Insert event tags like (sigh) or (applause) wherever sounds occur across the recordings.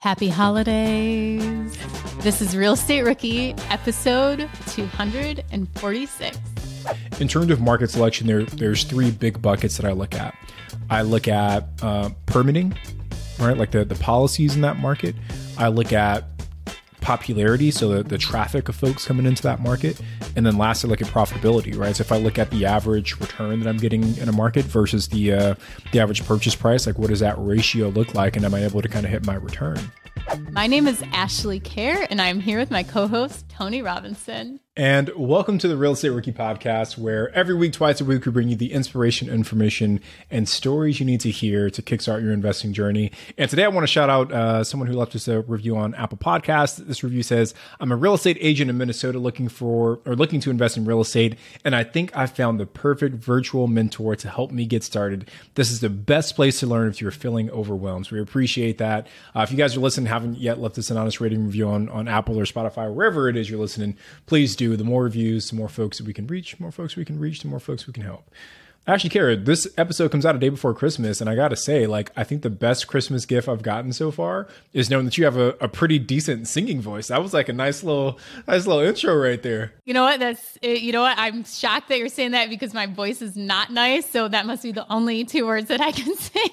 Happy holidays. This is Real Estate Rookie, episode 246. In terms of market selection, there there's three big buckets that I look at. I look at uh, permitting, right, like the the policies in that market. I look at popularity, so the, the traffic of folks coming into that market. And then lastly, look at profitability, right? So if I look at the average return that I'm getting in a market versus the uh, the average purchase price, like what does that ratio look like, and am I able to kind of hit my return? My name is Ashley Kehr, and I'm here with my co-host Tony Robinson. And welcome to the Real Estate Rookie Podcast, where every week, twice a week, we bring you the inspiration, information, and stories you need to hear to kickstart your investing journey. And today, I want to shout out uh, someone who left us a review on Apple Podcasts. This review says, "I'm a real estate agent in Minnesota looking for or looking to invest in real estate, and I think I found the perfect virtual mentor to help me get started. This is the best place to learn if you're feeling overwhelmed. So we appreciate that. Uh, if you guys are listening, haven't yet left us an honest rating review on on Apple or Spotify, wherever it is you're listening, please do the more reviews, the more folks that we can reach, more folks we can reach, the more folks we can help. Actually, Kara, this episode comes out a day before Christmas, and I gotta say, like, I think the best Christmas gift I've gotten so far is knowing that you have a, a pretty decent singing voice. That was like a nice little, nice little intro right there. You know what? That's you know what? I'm shocked that you're saying that because my voice is not nice. So that must be the only two words that I can (laughs) sing.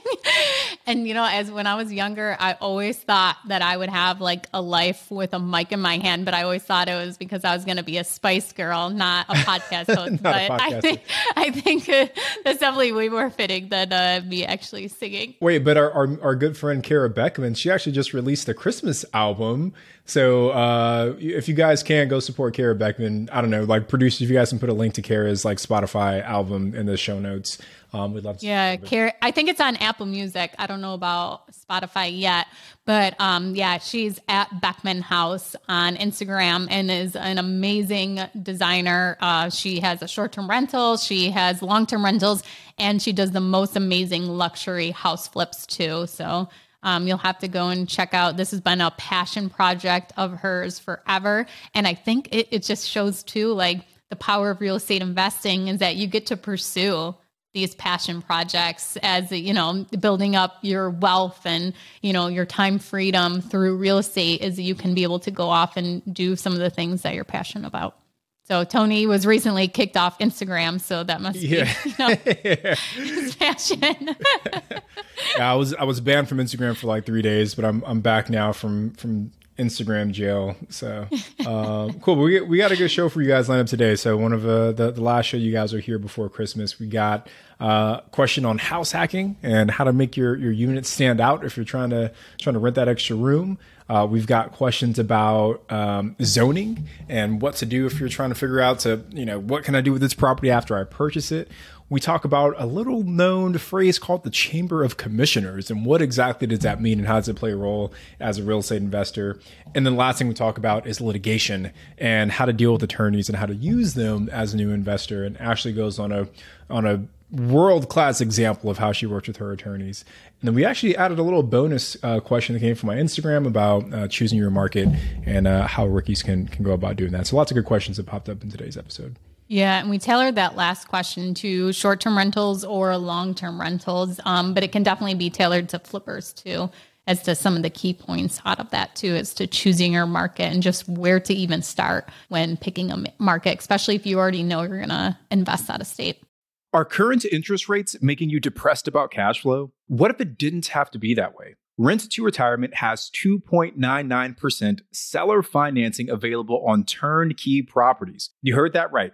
and you know, as when I was younger, I always thought that I would have like a life with a mic in my hand, but I always thought it was because I was going to be a Spice Girl, not a podcast (laughs) host. but podcast I think I think (laughs) that's definitely way more fitting than uh, me actually singing. Wait, but our, our, our good friend Kara Beckman, she actually just released a Christmas album. So uh, if you guys can go support Kara Beckman, I don't know, like producers, if you guys can put a link to Kara's like Spotify album in the show notes. Um, we'd love to. Yeah. I think it's on Apple Music. I don't know about Spotify yet, but um, yeah, she's at Beckman House on Instagram and is an amazing designer. Uh, she has a short-term rental, she has long-term rentals, and she does the most amazing luxury house flips too. So. Um, you'll have to go and check out. This has been a passion project of hers forever. And I think it, it just shows too, like the power of real estate investing is that you get to pursue these passion projects as you know building up your wealth and you know your time freedom through real estate is you can be able to go off and do some of the things that you're passionate about. So tony was recently kicked off instagram so that must yeah. be you know (laughs) his passion. (laughs) Yeah i was i was banned from instagram for like three days but i'm i'm back now from from Instagram jail. So um, cool. We we got a good show for you guys lined up today. So one of uh, the the last show you guys are here before Christmas. We got a uh, question on house hacking and how to make your your unit stand out if you're trying to trying to rent that extra room. Uh, we've got questions about um, zoning and what to do if you're trying to figure out to you know what can I do with this property after I purchase it we talk about a little known phrase called the Chamber of Commissioners and what exactly does that mean and how does it play a role as a real estate investor. And then the last thing we talk about is litigation and how to deal with attorneys and how to use them as a new investor. And Ashley goes on a on a world class example of how she worked with her attorneys. And then we actually added a little bonus uh, question that came from my Instagram about uh, choosing your market and uh, how rookies can can go about doing that. So lots of good questions that popped up in today's episode. Yeah, and we tailored that last question to short term rentals or long term rentals, um, but it can definitely be tailored to flippers too, as to some of the key points out of that too, as to choosing your market and just where to even start when picking a market, especially if you already know you're going to invest out of state. Are current interest rates making you depressed about cash flow? What if it didn't have to be that way? Rent to Retirement has 2.99% seller financing available on turnkey properties. You heard that right.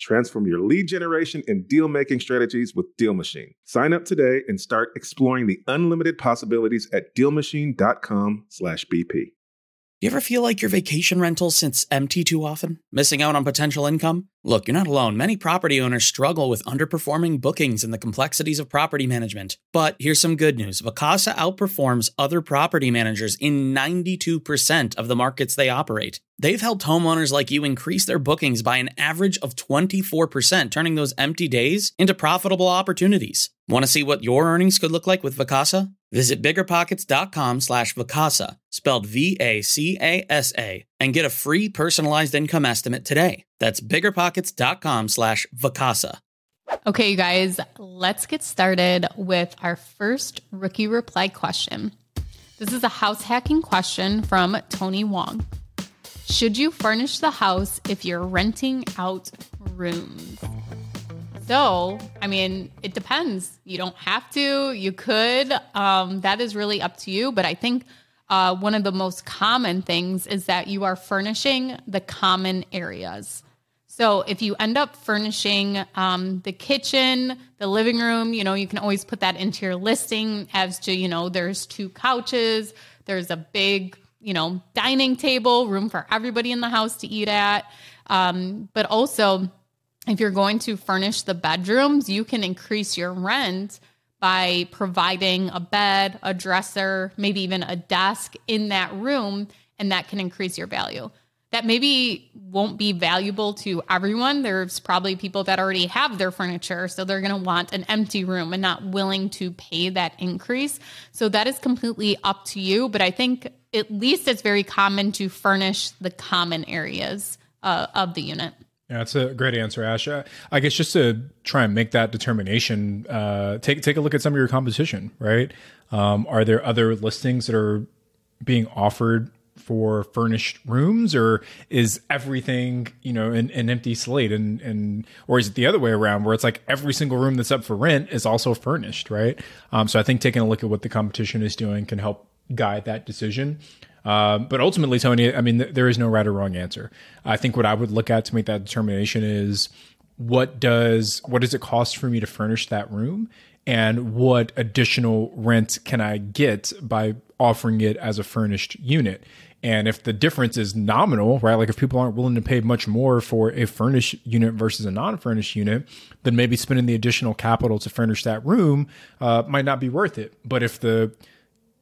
Transform your lead generation and deal making strategies with Deal Machine. Sign up today and start exploring the unlimited possibilities at dealmachine.com/bp. You ever feel like your vacation rental sits empty too often, missing out on potential income? Look, you're not alone. Many property owners struggle with underperforming bookings and the complexities of property management. But here's some good news Vacasa outperforms other property managers in 92% of the markets they operate. They've helped homeowners like you increase their bookings by an average of 24%, turning those empty days into profitable opportunities. Want to see what your earnings could look like with Vacasa? Visit biggerpockets.com slash Vacasa, spelled V-A-C-A-S-A, and get a free personalized income estimate today. That's biggerpockets.com slash Vacasa. Okay, you guys, let's get started with our first rookie reply question. This is a house hacking question from Tony Wong. Should you furnish the house if you're renting out rooms? So, I mean, it depends. You don't have to, you could. Um, that is really up to you. But I think uh, one of the most common things is that you are furnishing the common areas. So if you end up furnishing um, the kitchen, the living room, you know, you can always put that into your listing as to, you know, there's two couches, there's a big, you know, dining table, room for everybody in the house to eat at. Um, but also, if you're going to furnish the bedrooms, you can increase your rent by providing a bed, a dresser, maybe even a desk in that room, and that can increase your value. That maybe won't be valuable to everyone. There's probably people that already have their furniture, so they're to want an empty room and not willing to pay that increase. So that is completely up to you. But I think at least it's very common to furnish the common areas uh, of the unit. Yeah, that's a great answer, Ash. I guess just to try and make that determination, uh, take take a look at some of your competition. Right? Um, are there other listings that are being offered for furnished rooms, or is everything you know an, an empty slate? And and or is it the other way around, where it's like every single room that's up for rent is also furnished? Right? Um, so I think taking a look at what the competition is doing can help guide that decision. Um, but ultimately, Tony, I mean, th- there is no right or wrong answer. I think what I would look at to make that determination is what does what does it cost for me to furnish that room, and what additional rent can I get by offering it as a furnished unit. And if the difference is nominal, right? Like if people aren't willing to pay much more for a furnished unit versus a non-furnished unit, then maybe spending the additional capital to furnish that room uh, might not be worth it. But if the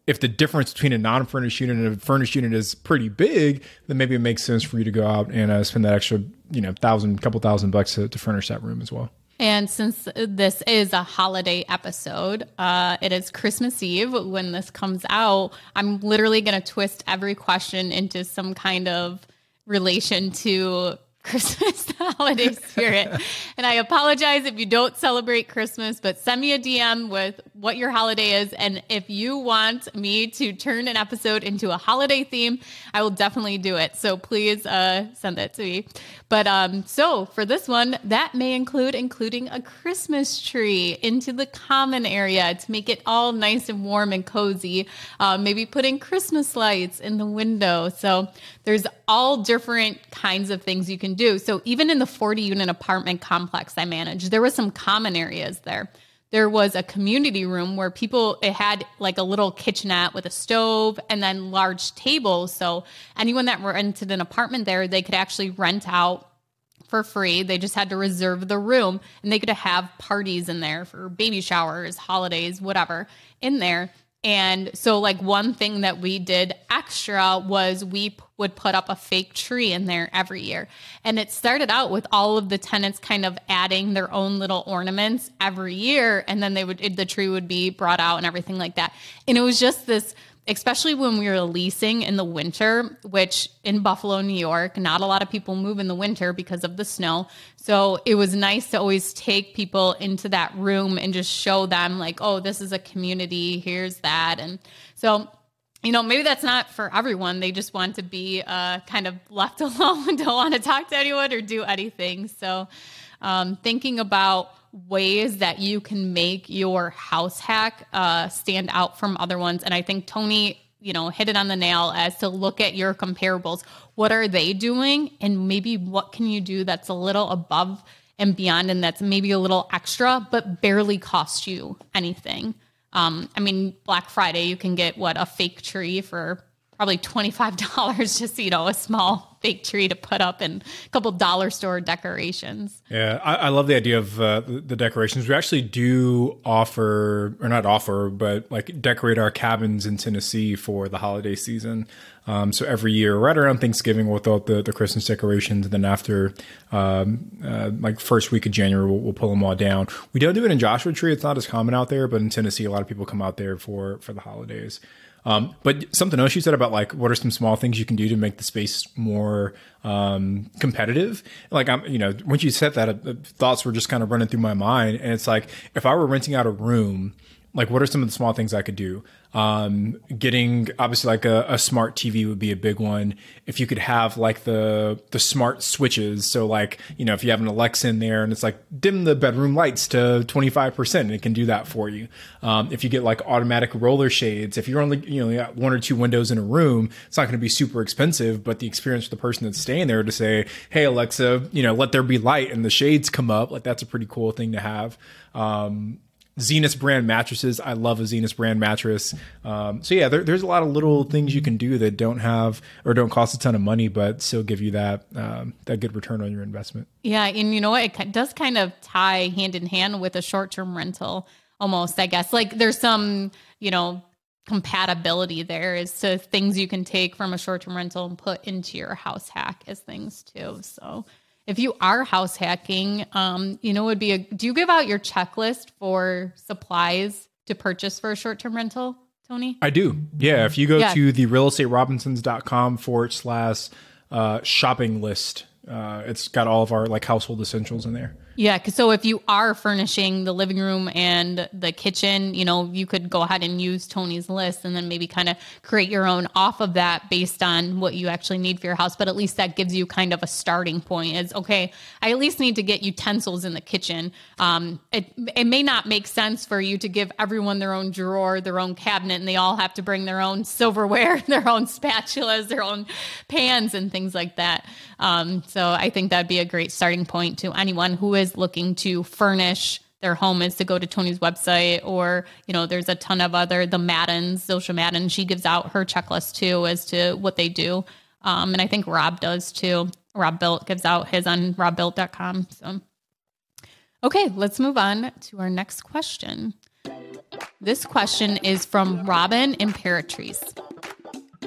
if the difference between a non-furnished unit and a furnished unit is pretty big, then maybe it makes sense for you to go out and uh, spend that extra, you know, thousand, couple thousand bucks to, to, furnish that room as well. And since this is a holiday episode, uh, it is Christmas Eve when this comes out. I'm literally going to twist every question into some kind of relation to Christmas, (laughs) the holiday spirit. and I apologize if you don't celebrate Christmas, but send me a DM with what your holiday is. And if you want me to turn an episode into a holiday theme, I will definitely do it. So please uh, send it to me. But um, so for this one, that may include including a Christmas tree into the common area to make it all nice and warm and cozy. Uh, maybe putting Christmas lights in the window. So there's all different kinds of things you can do. So even in the 40 unit apartment complex I managed, there were some common areas there. There was a community room where people it had like a little kitchenette with a stove and then large tables. So anyone that rented an apartment there, they could actually rent out for free. They just had to reserve the room and they could have parties in there for baby showers, holidays, whatever in there. And so, like, one thing that we did extra was we would put up a fake tree in there every year. And it started out with all of the tenants kind of adding their own little ornaments every year. And then they would, the tree would be brought out and everything like that. And it was just this especially when we were leasing in the winter, which in Buffalo, New York, not a lot of people move in the winter because of the snow. So it was nice to always take people into that room and just show them, like, oh, this is a community, here's that. And so, you know, maybe that's not for everyone. They just want to be uh, kind of left (laughs) alone, don't want to talk to anyone or do anything. So, um, thinking about ways that you can make your house hack uh, stand out from other ones. And I think Tony, you know, hit it on the nail as to look at your comparables. What are they doing? And maybe what can you do that's a little above and beyond and that's maybe a little extra, but barely cost you anything. Um, I mean, Black Friday, you can get what a fake tree for probably $25 just (laughs) you know a small fake tree to put up and a couple dollar store decorations Yeah, I, I love the idea of uh, the, decorations. We actually do offer, or not offer, but like decorate our cabins in Tennessee for the holiday season. Um, so every year, right around Thanksgiving, we'll throw out the, the Christmas decorations. And then after, um, uh, like first week of January, we'll, we'll pull them all down. We don't do it in Joshua Tree. It's not as common out there, but in Tennessee, a lot of people come out there for for the holidays. Um, but something else you said about like what are some small things you can do to make the space more um, competitive? Like I'm, you know, once you said that, uh, thoughts were just kind of running through my mind, and it's like if I were renting out a room, like what are some of the small things I could do? Um, getting obviously like a, a smart TV would be a big one. If you could have like the the smart switches, so like you know if you have an Alexa in there and it's like dim the bedroom lights to twenty five percent, and it can do that for you. Um, if you get like automatic roller shades, if you're only you know one or two windows in a room, it's not going to be super expensive, but the experience for the person that's staying there to say, hey Alexa, you know let there be light and the shades come up, like that's a pretty cool thing to have. Um, Zinus brand mattresses. I love a Zinus brand mattress. Um, so yeah, there, there's a lot of little things you can do that don't have or don't cost a ton of money, but still give you that um, that good return on your investment. Yeah, and you know what? It does kind of tie hand in hand with a short term rental, almost. I guess like there's some you know compatibility there as to things you can take from a short term rental and put into your house hack as things too. So if you are house hacking, um, you know, it would be a. Do you give out your checklist for supplies to purchase for a short term rental, Tony? I do. Yeah. If you go Yeah. to the realestaterobinsons.com forward slash uh, shopping list, uh, it's got all of our like household essentials in there. Yeah, so if you are furnishing the living room and the kitchen, you know, you could go ahead and use Tony's list and then maybe kind of create your own off of that based on what you actually need for your house. But at least that gives you kind of a starting point. Is okay, I at least need to get utensils in the kitchen. Um, it it may not make sense for you to give everyone their own drawer, their own cabinet, and they all have to bring their own (laughs) silverware, (laughs) their own spatulas, their own pans, and things like that. Um, so I think that'd be a great starting point to anyone who is looking to furnish their home is to go to Tony's website or, you know, there's a ton of other, the Maddens, Zilsha Madden, she gives out her checklist too as to what they do. Um, and I think Rob does too. Robuilt gives out his on robuilt.com. So, okay, let's move on to our next question. This question is from Robin Imperatrice.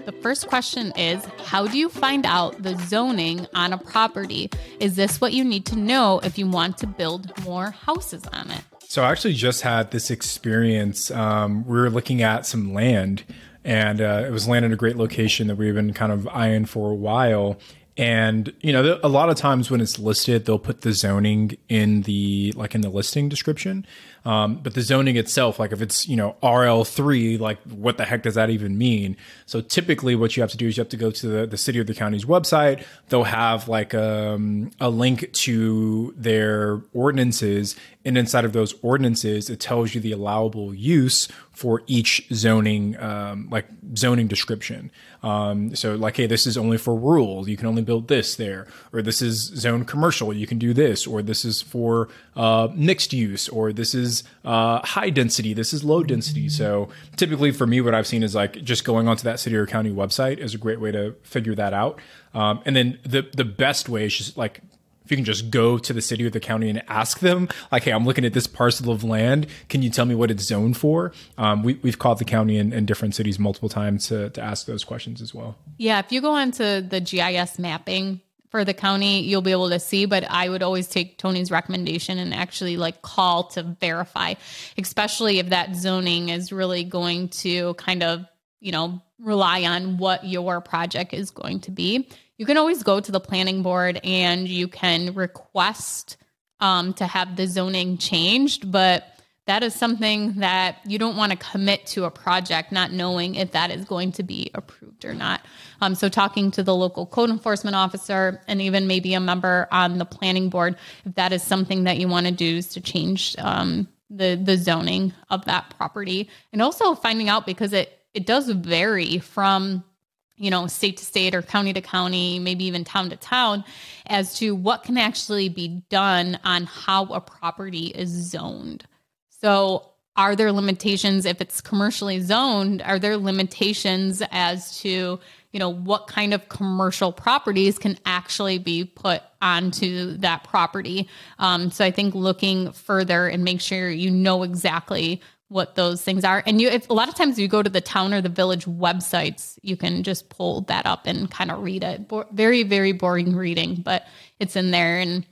The first question is How do you find out the zoning on a property? Is this what you need to know if you want to build more houses on it? So I actually just had this experience. Um, we were looking at some land, and uh, it was land in a great location that we've been kind of eyeing for a while. And you know, a lot of times when it's listed, they'll put the zoning in the like in the listing description. Um, but the zoning itself, like if it's you know RL three, like what the heck does that even mean? So typically, what you have to do is you have to go to the, the city or the county's website. They'll have like um, a link to their ordinances, and inside of those ordinances, it tells you the allowable use for each zoning, um, like zoning description. Um, so like, hey, this is only for rural. You can only build this there, or this is zone commercial. You can do this, or this is for uh, mixed use, or this is uh, high density. This is low density. So typically, for me, what I've seen is like just going onto that city or county website is a great way to figure that out. Um, and then the the best way is just like if you can just go to the city or the county and ask them, like, hey, I'm looking at this parcel of land. Can you tell me what it's zoned for? Um, we, have called the county and, in, different cities multiple times to, to ask those questions as well. Yeah, if you go onto the GIS mapping for the county, you'll be able to see. But I would always take Tony's recommendation and actually like call to verify, especially if that zoning is really going to kind of, you know, rely on what your project is going to be. You can always go to the planning board and you can request um, to have the zoning changed, but that is something that you don't want to commit to a project not knowing if that is going to be approved or not. Um, so, talking to the local code enforcement officer and even maybe a member on the planning board, if that is something that you want to do, is to change um, the the zoning of that property, and also finding out because it it does vary from you know, state to state or county to county, maybe even town to town, as to what can actually be done on how a property is zoned. So, are there limitations if it's commercially zoned? Are there limitations as to, you know, what kind of commercial properties can actually be put onto that property? Um, so, I think looking further and make sure you know exactly what those things are. And you, if a lot of times you go to the town or the village websites, you can just pull that up and kind of read it. Bo- very, very boring reading, but it's in there. And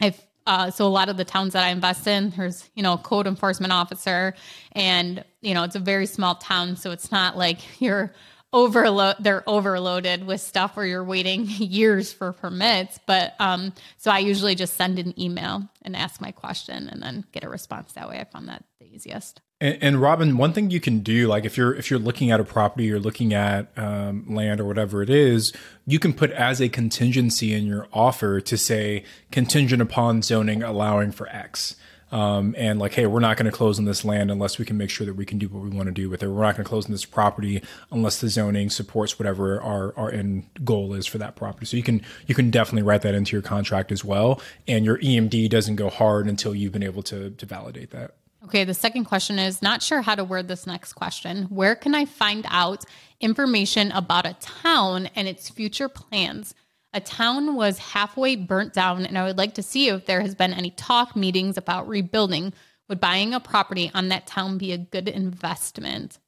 if uh, so a lot of the towns that I invest in, there's, you know, a code enforcement officer and, you know, it's a very small town. So it's not like you're overload, they're overloaded with stuff where you're waiting (laughs) years for permits. But, um, so I usually just send an email and ask my question and then get a response that way. I found that the easiest. And, and, Robin, one thing you can do, like if you're if you're looking at a property, you're looking at um, land or whatever it is, you can put as a contingency in your offer to say contingent upon zoning allowing for X. Um, and like, hey, we're not going to close on this land unless we can make sure that we can do what we want to do with it. We're not going to close on this property unless the zoning supports whatever our our end goal is for that property. So you can you can definitely write that into your contract as well, and your EMD doesn't go hard until you've been able to to validate that. Okay, the second question is not sure how to word this next question. Where can I find out information about a town and its future plans? A town was halfway burnt down, and I would like to see if there has been any talk meetings about rebuilding. Would buying a property on that town be a good investment?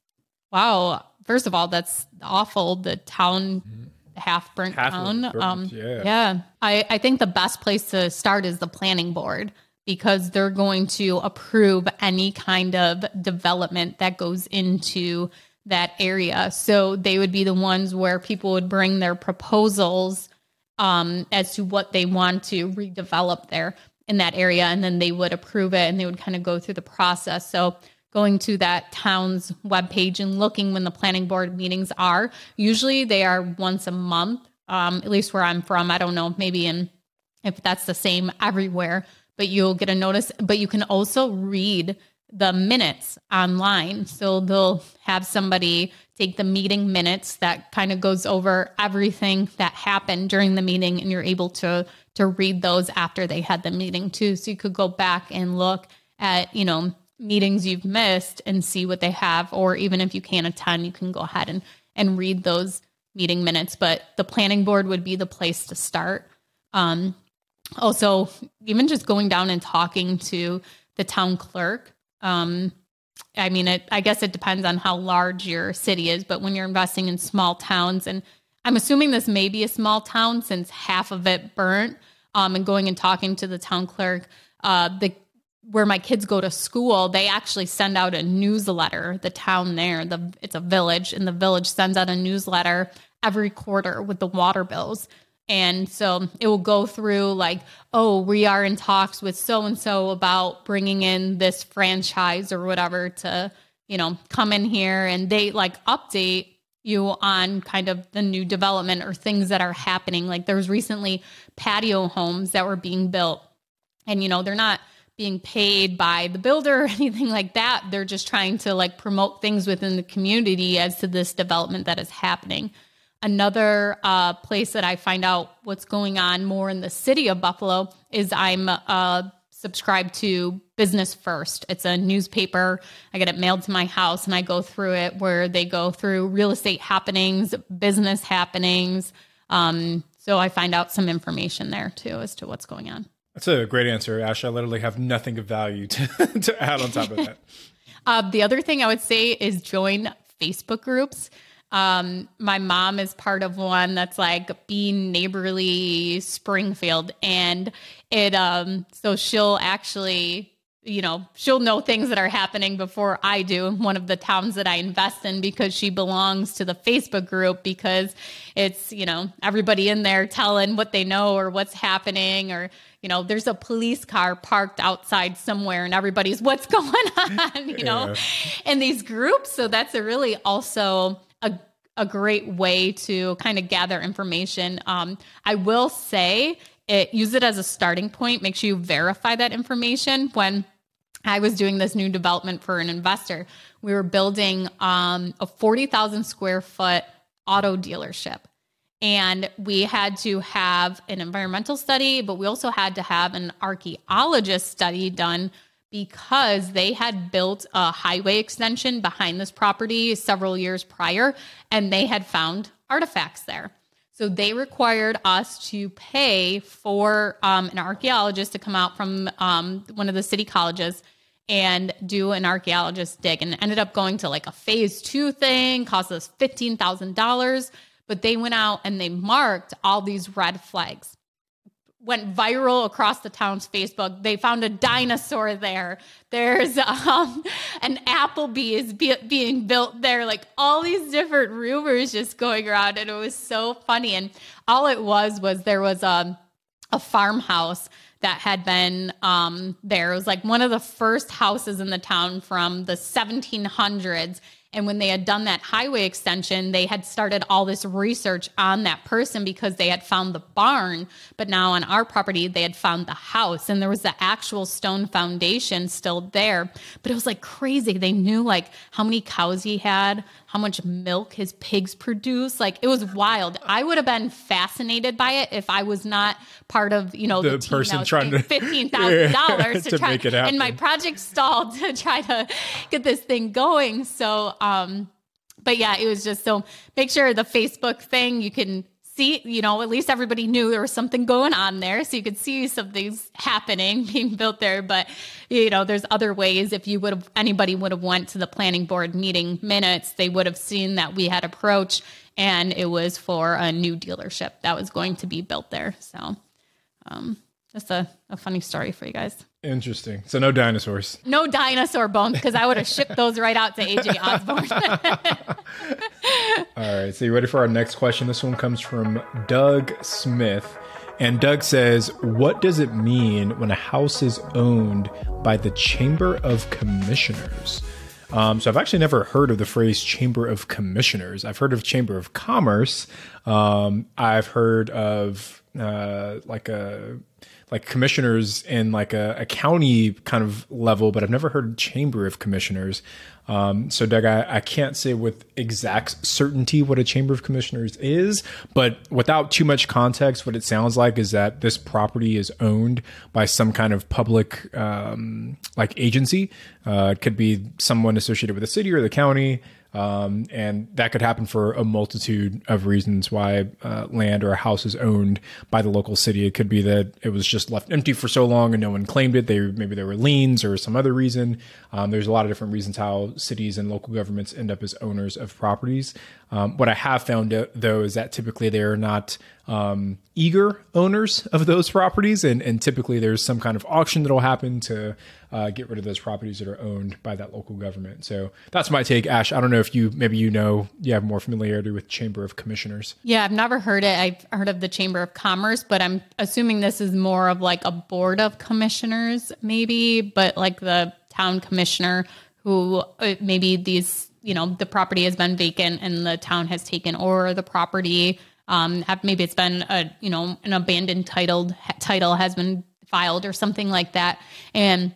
Wow. First of all, that's awful. The town half burnt half down. Burnt, um, yeah. yeah. I, I think the best place to start is the planning board because they're going to approve any kind of development that goes into that area. So they would be the ones where people would bring their proposals um, as to what they want to redevelop there in that area, and then they would approve it and they would kind of go through the process. So going to that town's webpage and looking when the planning board meetings are. Usually they are once a month, um, at least where I'm from. I don't know, maybe in if that's the same everywhere but you'll get a notice. But you can also read the minutes online. So they'll have somebody take the meeting minutes that kind of goes over everything that happened during the meeting and you're able to to read those after they had the meeting too. So you could go back and look at, you know, meetings you've missed and see what they have or even if you can't attend, you can go ahead and and read those meeting minutes, but the planning board would be the place to start. Um, also even just going down and talking to the town clerk um, i mean it i guess it depends on how large your city is but when you're investing in small towns and i'm assuming this may be a small town since half of it burnt um, and going and talking to the town clerk uh, the where my kids go to school, they actually send out a newsletter. The town there, the it's a village, and the village sends out a newsletter every quarter with the water bills. And so it will go through like, oh, we are in talks with so and so about bringing in this franchise or whatever to, you know, come in here and they like update you on kind of the new development or things that are happening. Like there was recently patio homes that were being built and, you know, they're not being paid by the builder or (laughs) anything like that. They're just trying to like promote things within the community as to this development that is happening. Another uh, place that I find out what's going on more in the city of Buffalo is I'm uh, subscribed to Business First. It's a newspaper. I get it mailed to my house and I go through it where they go through real estate happenings, business happenings, um, so I find out some information there too as to what's going on. That's a great answer, Ash. I literally have nothing of value to, (laughs) to add on top of that. (laughs) uh, the other thing I would say is join Facebook groups. Um, my mom is part of one that's like being neighborly Springfield, and it um so she'll actually you know she'll know things that are happening before I do in one of the towns that I invest in because she belongs to the Facebook group because it's you know everybody in there telling what they know or what's happening or you know there's a police car parked outside somewhere and everybody's what's (laughs) going on you know yeah. in these groups so that's a really also a, great way to kind of gather information. Um, I will say it use it as a starting point. Make sure you verify that information. When I was doing this new development for an investor, we were building um, a forty thousand square foot auto dealership. And we had to have an environmental study, but we also had to have an archaeologist study done because they had built a highway extension behind this property several years prior and they had found artifacts there. So they required us to pay for um, an archaeologist to come out from um, one of the city colleges and do an archaeologist dig and ended up going to like a phase two thing, cost us $15,000. But they went out and they marked all these red flags went viral across the town's Facebook. They found a dinosaur there. There's um, an Applebee's be- being built there. Like all these different rumors just going around, and it was so funny. And all it was was there was a a farmhouse that had been um, there. It was like one of the first houses in the town from the 1700s and when they had done that highway extension, they had started all this research on that person because they had found the barn. But now on our property, they had found the house and there was the actual stone foundation still there. But it was like crazy. They knew like how many cows he had, how much milk his pigs produce. Like it was wild. I would have been fascinated by it if I was not part of, you know, the, the person trying to (laughs) $15,000 yeah, to, to try make it happen. And my project stalled (laughs) to try to get this thing going. So, um, but yeah, it was just so make sure the Facebook thing you can see, you know, at least everybody knew there was something going on there. So you could see something's happening (laughs) being built there. But, you know, there's other ways. If you would have, anybody would have went to the planning board meeting minutes, they would have seen that we had approach and it was for a new dealership that was going to be built there. So, um, just a, a funny story for you guys. Interesting. So no dinosaurs. No dinosaur bones because I would have shipped those right out to AJ Osborne. (laughs) (laughs) All right. So you ready for our next question? This one comes from Doug Smith. And Doug says, What does it mean when a house is owned by the Chamber of Commissioners? Um, so I've actually never heard of the phrase Chamber of Commissioners. I've heard of Chamber of Commerce. Um, I've heard of uh, like a like commissioners in like a, a, county kind of level, but I've never heard chamber of commissioners. Um, so, Doug, I, I, can't say with exact certainty what a chamber of commissioners is, but without too much context, what it sounds like is that this property is owned by some kind of public um, like agency. Uh, it could be someone associated with the city or the county. Um, and that could happen for a multitude of reasons why uh, land or a house is owned by the local city. It could be that it was just left empty for so long and no one claimed it. They maybe there were liens or some other reason. Um, there's a lot of different reasons how cities and local governments end up as owners of properties. Um, what I have found though is that typically they are not um, eager owners of those properties, and, and typically there's some kind of auction that'll happen to uh, get rid of those properties that are owned by that local government. So that's my take, Ash. I don't know if you maybe you know you have more familiarity with Chamber of Commissioners. Yeah, I've never heard it. I've heard of the Chamber of Commerce, but I'm assuming this is more of like a board of commissioners, maybe, but like the town commissioner who uh, maybe these you know the property has been vacant and the town has taken over the property. Um have, maybe it's been a you know an abandoned titled title has been filed or something like that. And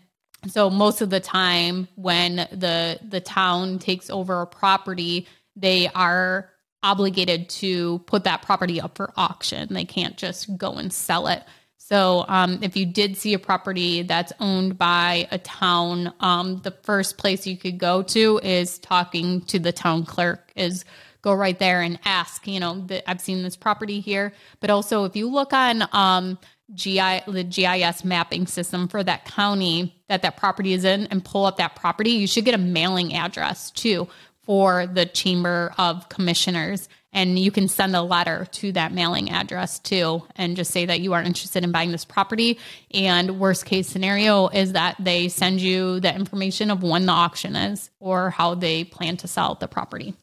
so most of the time when the the town takes over a property they are obligated to put that property up for auction. They can't just go and sell it so, um, if you did see a property that's owned by a town, um, the first place you could go to is talking to the town clerk, is go right there and ask, you know, that I've seen this property here. But also, if you look on um, GI, the GIS mapping system for that county that that property is in and pull up that property, you should get a mailing address too for the Chamber of Commissioners. And you can send a letter to that mailing address too and just say that you are interested in buying this property. And worst case scenario is that they send you the information of when the auction is or how they plan to sell the property.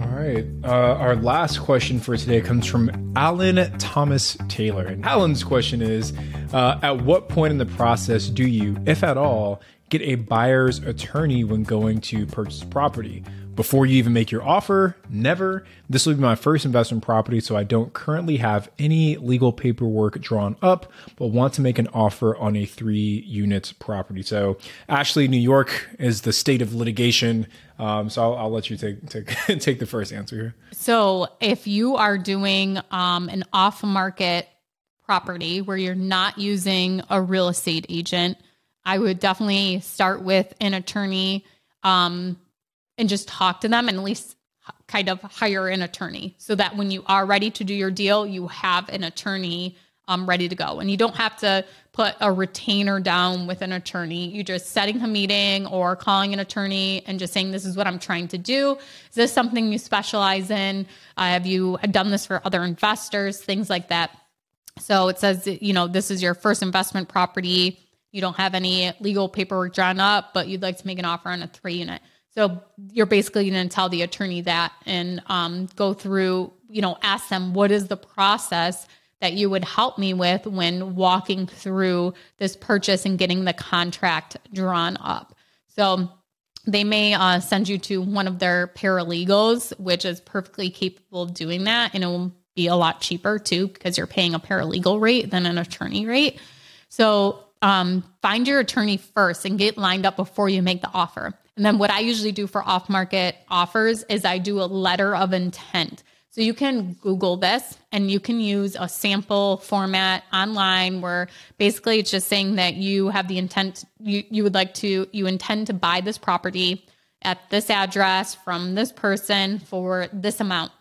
All right. Uh, our last question for today comes from Alan Thomas Taylor. And Alan's question is uh, At what point in the process do you, if at all, get a buyer's attorney when going to purchase property? Before you even make your offer. Never. This will be my first investment property, so I don't currently have any legal paperwork drawn up, but want to make an offer on a three unit property. So, Ashley, New York is the state of litigation. Um, so I'll, I'll, let you take take (laughs) take the first answer here. So, if you are doing um, an off market property where you're not using a real estate agent, I would definitely start with an attorney. Um, and just talk to them and at least kind of hire an attorney so that when you are ready to do your deal, you have an attorney um, ready to go. And you don't have to put a retainer down with an attorney. You're just setting a meeting or calling an attorney and just saying, This is what I'm trying to do. Is this something you specialize in? Uh, have you done this for other investors? Things like that. So it says, you know, this is your first investment property. You don't have any legal paperwork drawn up, but you'd like to make an offer on a three unit. So you're basically going to tell the attorney that and um, go through, you know, ask them what is the process that you would help me with when walking through this purchase and getting the contract drawn up. So they may uh, send you to one of their paralegals, which is perfectly capable of doing that. And it will be a lot cheaper too, because you're paying a paralegal rate than an attorney rate. So um, find your attorney first and get lined up before you make the offer. And then what I usually do for off market offers is I do a letter of intent. So you can Google this and you can use a sample format online where basically it's just saying that you have the intent, you, you would like to, you intend to buy this property at this address from this person for this amount.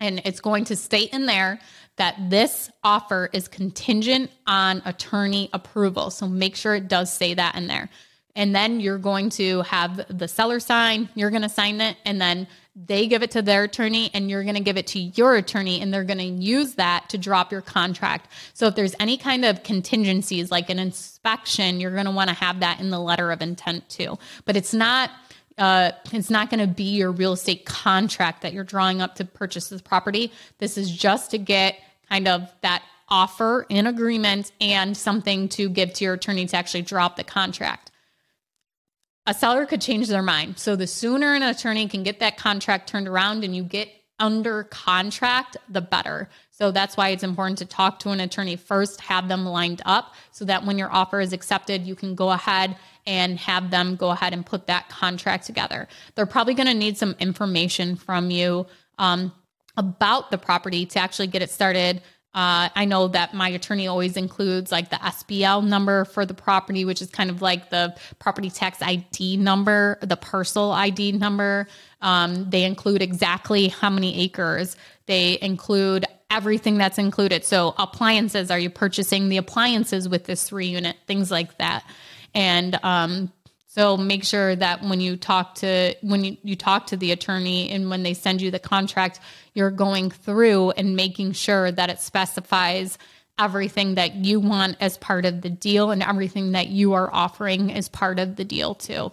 And it's going to state in there that this offer is contingent on attorney approval. So make sure it does say that in there and then you're going to have the seller sign, you're going to sign it, and then they give it to their attorney and you're going to give it to your attorney and they're going to use that to drop your contract. So if there's any kind of contingencies like an inspection, you're going to want to have that in the letter of intent too. But it's not uh, it's not going to be your real estate contract that you're drawing up to purchase this property. This is just to get kind of that offer in agreement and something to give to your attorney to actually drop the contract a seller could change their mind. So the sooner an attorney can get that contract turned around and you get under contract, the better. So that's why it's important to talk to an attorney first, have them lined up so that when your offer is accepted, you can go ahead and have them go ahead and put that contract together. They're probably going to need some information from you um, about the property to actually get it started uh, I know that my attorney always includes like the SBL number for the property, which is kind of like the property tax ID number, the parcel ID number. Um, they include exactly how many acres. They include everything that's included. So, appliances are you purchasing the appliances with this three unit? Things like that. And um, so make sure that when you talk to when you, you talk to the attorney and when they send you the contract, you're going through and making sure that it specifies everything that you want as part of the deal and everything that you are offering as part of the deal too.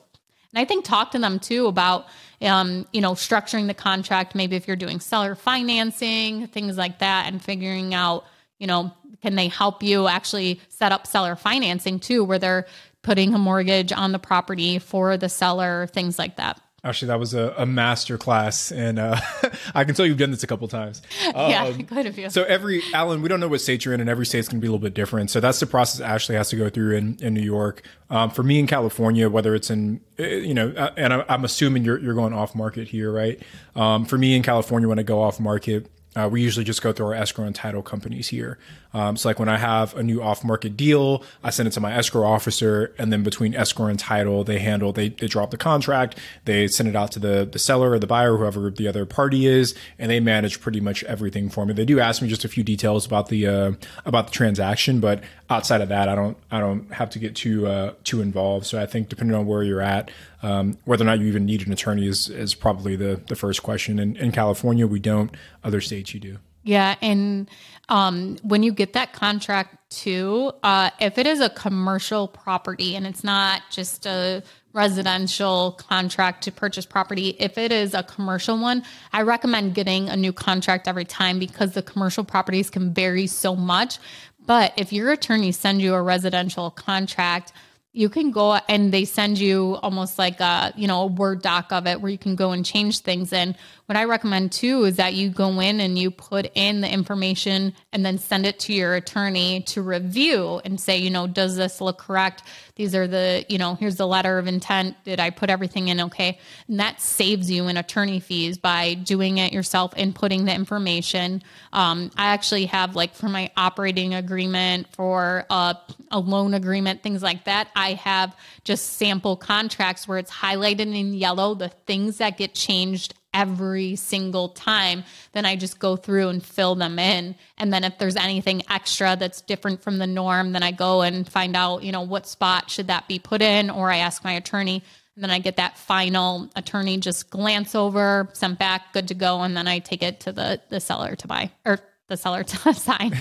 And I think talk to them too about um, you know, structuring the contract, maybe if you're doing seller financing, things like that, and figuring out, you know, can they help you actually set up seller financing too, where they're putting a mortgage on the property for the seller, things like that. Actually, that was a, a master class, and uh, (laughs) I can tell you've done this a couple times. (laughs) Um, yeah, good of you. So every Alan, we don't know what state you're in, and every state's going to be a little bit different. So that's the process Ashley has to go through in, in New York. Um, for me in California, whether it's in eh, you know, uh, and I'm assuming you're you're going off market here, right? Um, for me in California, when I go off market, uh, we usually just go through our escrow and title companies here. Um, so like when I have a new off market deal, I send it to my escrow officer and then between escrow and title, they handle, they, they drop the contract, they send it out to the, the seller or the buyer, whoever the other party is, and they manage pretty much everything for me. They do ask me just a few details about the, uh, about the transaction, but outside of that, I don't, I don't have to get too, uh, too involved. So I think depending on where you're at, um, whether or not you even need an attorney is, is probably the, the first question. In, in California, we don't. Other states, you do. Yeah, and um, when you get that contract too, uh, if it is a commercial property and it's not just a residential contract to purchase property, if it is a commercial one, I recommend getting a new contract every time because the commercial properties can vary so much. But if your attorney sends you a residential contract, you can go and they send you almost like a you know a word doc of it where you can go and change things and what i recommend too is that you go in and you put in the information and then send it to your attorney to review and say you know does this look correct? These are the you know here's the letter of intent. Did i put everything in okay? And that saves you in attorney fees by doing it yourself and putting the information. Um, i actually have like for my operating agreement for a, a loan agreement things like that have just sample contracts where it's highlighted in yellow the things that get changed every single time, then I just go through and fill them in. And then if there's anything extra that's different from the norm, then I go and find out, you know, what spot should that be put in, or I ask my attorney. And then I get that final attorney just glance over, sent back, good to go, and then I take it to the the seller to buy or the seller to (laughs) sign.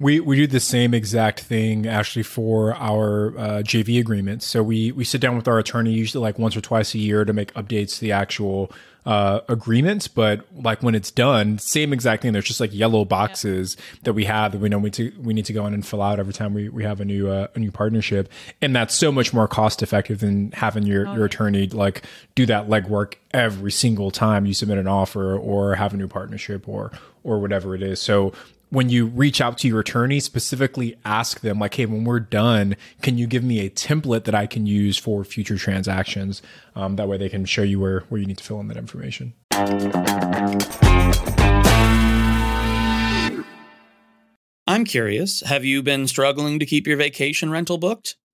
We we do the same exact thing actually for our uh, JV agreements. So we we sit down with our attorney usually like once or twice a year to make updates to the actual uh, agreements. But like when it's done, same exact thing. There's just like yellow boxes yeah. that we have that we know we to we need to go in and fill out every time we, we have a new uh, a new partnership, and that's so much more cost effective than having your oh, your attorney like do that legwork every single time you submit an offer or have a new partnership or or whatever it is. So when you reach out to your attorney, specifically ask them, like, hey, when we're done, can you give me a template that I can use for future transactions? Um, that way they can show you where, where you need to fill in that information. I'm curious, have you been struggling to keep your vacation rental booked?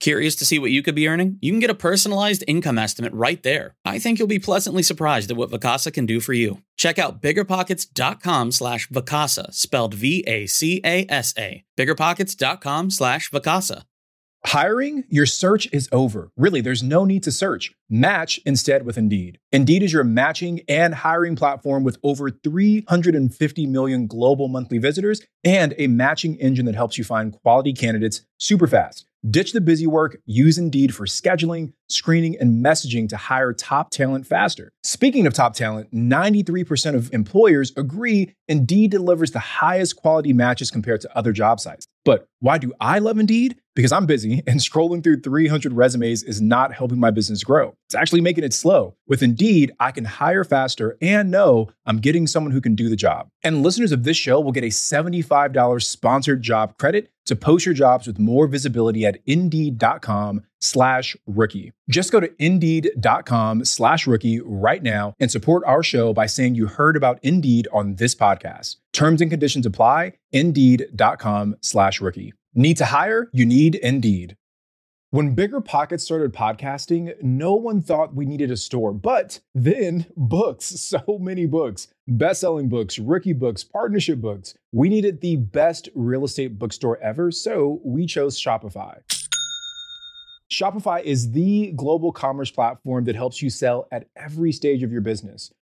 Curious to see what you could be earning? You can get a personalized income estimate right there. I think you'll be pleasantly surprised at what Vacasa can do for you. Check out biggerpockets.com slash Vacasa, spelled V-A-C-A-S-A. Biggerpockets.com slash Vacasa. Hiring? Your search is over. Really, there's no need to search. Match instead with Indeed. Indeed is your matching and hiring platform with over 350 million global monthly visitors and a matching engine that helps you find quality candidates super fast. Ditch the busy work, use Indeed for scheduling, screening, and messaging to hire top talent faster. Speaking of top talent, 93% of employers agree Indeed delivers the highest quality matches compared to other job sites. But why do I love Indeed? Because I'm busy (laughs) and scrolling through 300 resumes is not helping my business grow. It's actually making it slow. With Indeed, I can hire faster and know I'm getting someone who can do the job. And listeners of this show will get a $75 sponsored job credit to post your jobs with more visibility at indeed.com slash rookie. Just go to indeed.com slash rookie right now and support our show by saying you heard about Indeed on this podcast. Terms and conditions apply. Indeed.com slash rookie. Need to hire? You need Indeed. When Bigger Pockets started podcasting, no one thought we needed a store, but then books, (laughs) so many books, best selling books, rookie books, partnership books. We needed the best real estate bookstore ever, so we chose Shopify. Shopify is the global commerce platform that helps you sell at every stage of your business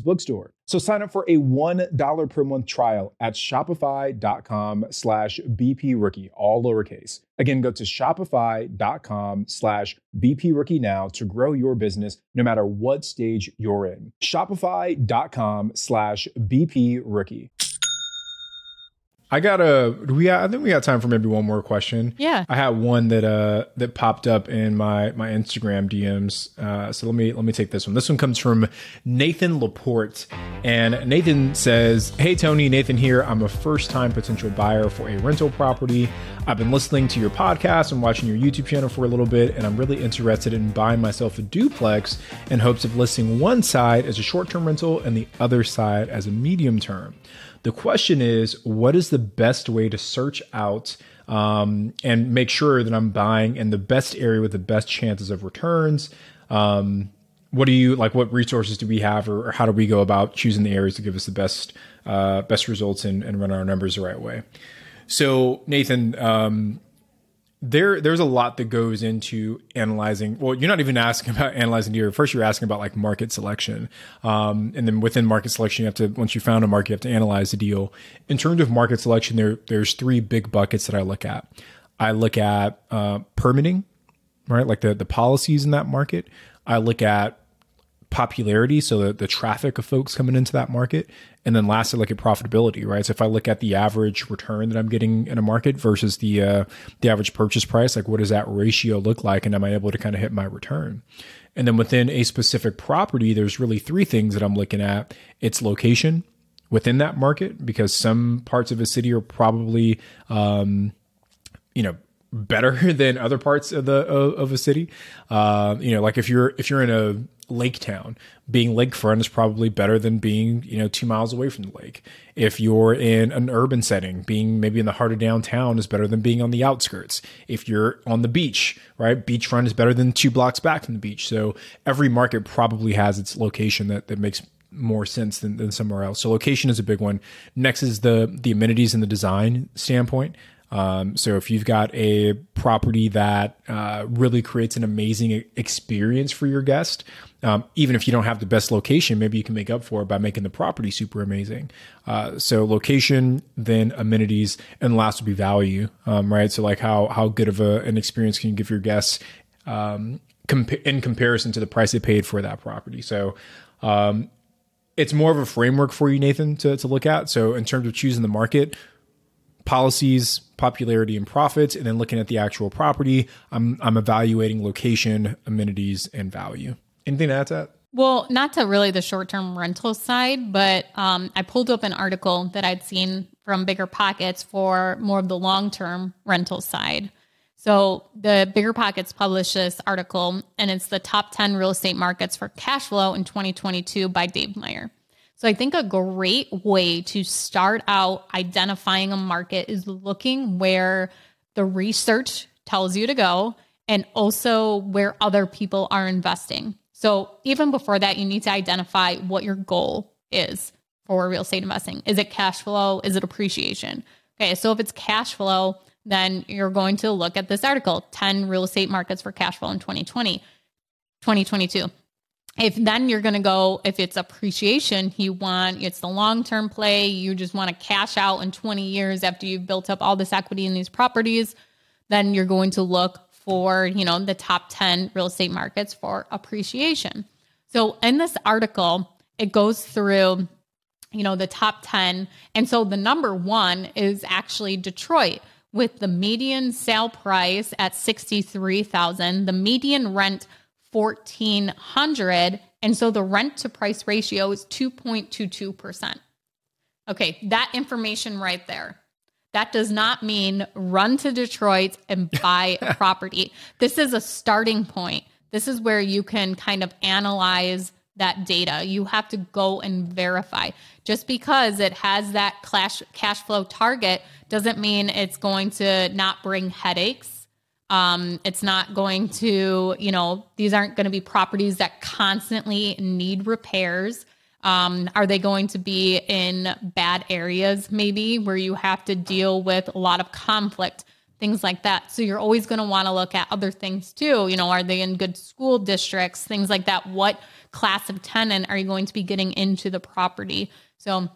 Bookstore. So sign up for a $1 per month trial at shopify.com slash BP rookie, all lowercase. Again, go to shopify.com slash BP rookie now to grow your business no matter what stage you're in. Shopify.com slash BP rookie. I got a Do we I think we got time for maybe one more question. Yeah. I had one that uh that popped up in my my Instagram DMs. Uh so let me let me take this one. This one comes from Nathan Laporte and Nathan says, "Hey Tony, Nathan here. I'm a first-time potential buyer for a rental property. I've been listening to your podcast and watching your YouTube channel for a little bit and I'm really interested in buying myself a duplex in hopes of listing one side as a short-term rental and the other side as a medium term." The question is, what is the best way to search out um, and make sure that I'm buying in the best area with the best chances of returns? Um, what do you like? What resources do we have, or, or, how do we go about choosing the areas to give us the best uh, best results and, and, run our numbers the right way? So, Nathan, um, there there's a lot that goes into analyzing well you're not even asking about analyzing deer first you're asking about like market selection. Um, and then within market selection you have to once you found a market you have to analyze the deal. In terms of market selection there there's three big buckets that i look at. I look at uh, permitting right? Like the the policies in that market. I look at popularity, so the, the traffic of folks coming into that market. And then lastly, look at profitability, right? So if I look at the average return that I'm getting in a market versus the uh, the average purchase price, like what does that ratio look like, and am I able to kind of hit my return? And then within a specific property, there's really three things that I'm looking at: its location within that market, because some parts of a city are probably, um, you know, better (laughs) than other parts of the of, a city. Uh, you know, like if you're if you're in a lake town. Being lakefront is probably better than being, you know, two miles away from the lake. If you're in an urban setting, being maybe in the heart of downtown is better than being on the outskirts. If you're on the beach, right, beachfront is better than two blocks back from the beach. So every market probably has its location that, that makes more sense than, than somewhere else. So location is a big one. Next is the the amenities and the design standpoint. Um, so if you've got a property that uh, really creates an amazing experience for your guest, um, even if you don't have the best location, maybe you can make up for it by making the property super amazing. Uh, so location, then amenities, and last would be value, um, right? So like how how good of a, an experience can you give your guests um, in comparison to the price they paid for that property? So um, it's more of a framework for you, Nathan, to, to look at. So in terms of choosing the market, policies, popularity, and profits, and then looking at the actual property, I'm I'm evaluating location, amenities, and value. Anything to add to that? Well, not to really the short term rental side, but um, I pulled up an article that I'd seen from Bigger Pockets for more of the long term rental side. So the Bigger Pockets published this article, and it's the top 10 real estate markets for cash flow in 2022 by Dave Meyer. So I think a great way to start out identifying a market is looking where the research tells you to go and also where other people are investing. So even before that, you need to identify what your goal is for real estate investing. Is it cash flow? Is it appreciation? Okay, so if it's cash flow, then you're going to look at this article 10 real estate markets for cash flow in 2020, 2022 if then you're going to go if it's appreciation you want it's the long term play you just want to cash out in 20 years after you've built up all this equity in these properties then you're going to look for you know the top 10 real estate markets for appreciation. So in this article it goes through you know the top 10 and so the number 1 is actually Detroit with the median sale price at 63,000 the median rent 1400 and so the rent to price ratio is 2.22%. Okay, that information right there. That does not mean run to Detroit and (laughs) buy a property. This is a starting point. This is where you can kind of analyze that data. You have to go and verify. Just because it has that cash cash flow target doesn't mean it's going to not bring headaches. Um, it's not going to, you know, these aren't going to be properties that constantly need repairs. Um, are they going to be in bad areas, maybe where you have to deal with a lot of conflict, things like that? So you're always going to want to look at other things too. You know, are they in good school districts, things like that? What class of tenant are you going to be getting into the property? So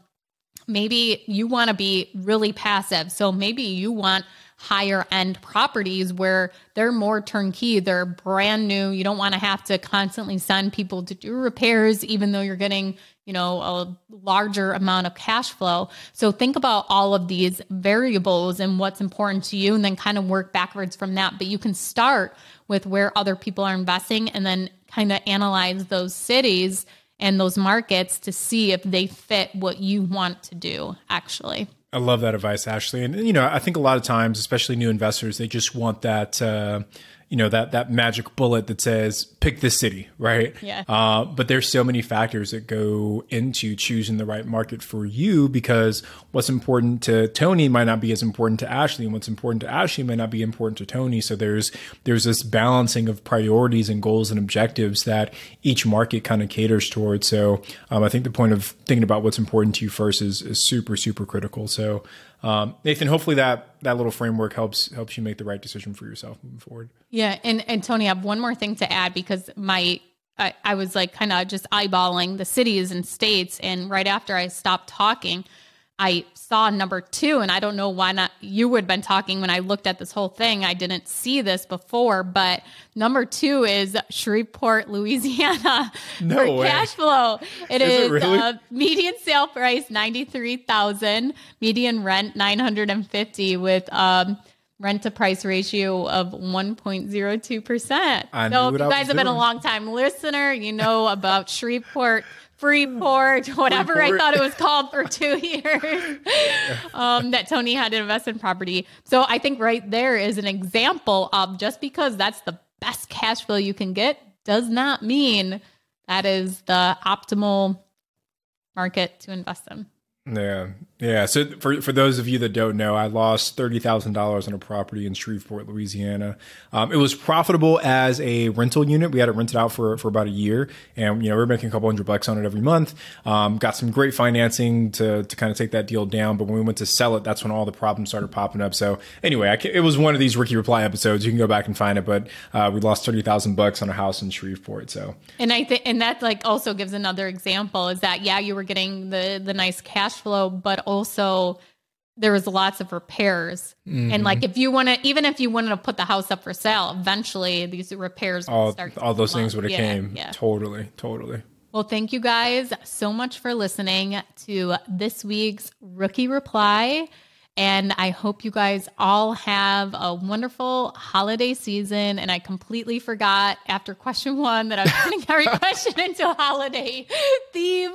maybe you want to be really passive. So maybe you want higher end properties where they're more turnkey, they're brand new. You don't want to have to constantly send people to do repairs, even though you're getting, you know, a larger amount of cash flow. So think about all of these variables and what's important to you, and then kind of work backwards from that. But you can start with where other people are investing and then kind of analyze those cities and those markets to see if they fit what you want to do actually. I love that advice, Ashley. And you know, I think a lot of times, especially new investors, they just want that uh, you know that that magic bullet that says pick this city right? Yeah. Uh, but there's so many factors that go into choosing the right market for you because what's important to tony might not be as important to ashley and what's important to ashley might not be important to tony. So there's there's this balancing of priorities and goals and objectives that each market kind of caters towards. So um, i think the point of thinking about what's important to you first is, is super super critical. So um, Nathan, hopefully that that little framework helps helps you make the right decision for yourself moving forward. Yeah, and and Tony, I have one more thing to add because my I, I was like kind of just eyeballing the cities and states, and right after I stopped talking, I saw number two, and I don't know why not. You would have been talking when I looked at this whole thing. I didn't see this before, but number two is Shreveport, Louisiana no for way. cash flow. It is, is it really? uh, median sale price ninety three thousand, median rent nine hundred and fifty with. Um, Rent to price ratio of 1.02%. I so, if you guys have been a long time listener, you know about Shreveport Freeport, whatever Freeport. I thought it was called for two (laughs) years, um, that Tony had to invest in property. So I think right there is an example of just because that's the best cash flow you can get does not mean that is the optimal market to invest in. Yeah, yeah. So for for those of you that don't know, I lost thirty thousand dollars on a property in Shreveport, Louisiana. Um, it was profitable as a rental unit. We had it rented out for for about a year, and you know we were making a couple hundred bucks on it every month. Um, got some great financing to to kind of take that deal down. But when we went to sell it, that's when all the problems started popping up. So anyway, it was one of these Rookie Reply episodes. You can go back and find it. But uh, we lost thirty thousand bucks on a house in Shreveport. So And I think, and that like also gives another example is that yeah, you were getting the the nice cash flow, but also there was lots of repairs. And like mm-hmm. if you want to, even if you wanted to put the house up for sale, eventually these repairs would all start. all those things would have Yeah, came. Yeah. Totally, totally. Well, thank you guys so much for listening to this week's Rookie Reply. And I hope you guys all have a wonderful holiday season. And I completely forgot after question one that I was (laughs) turning every question into a holiday (laughs) theme.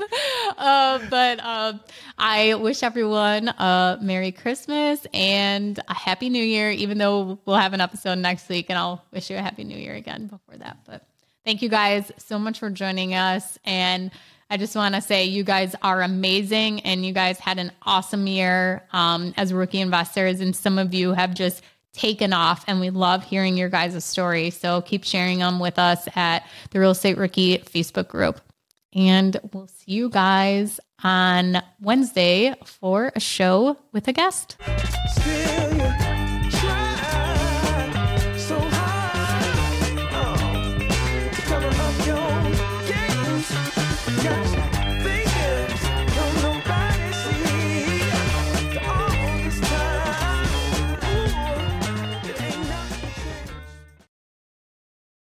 Uh, but uh, I wish everyone a Merry Christmas and a Happy New Year, even though we'll have an episode next week. And I'll wish you a Happy New Year again before that. But Thank you guys so much for joining us. And I just want to say you guys are amazing and you guys had an awesome year um, as rookie investors. And some of you have just taken off and we love hearing your guys' story. So keep sharing them with us at the Real Estate Rookie Facebook group. And we'll see you guys on Wednesday for a show with a guest. Still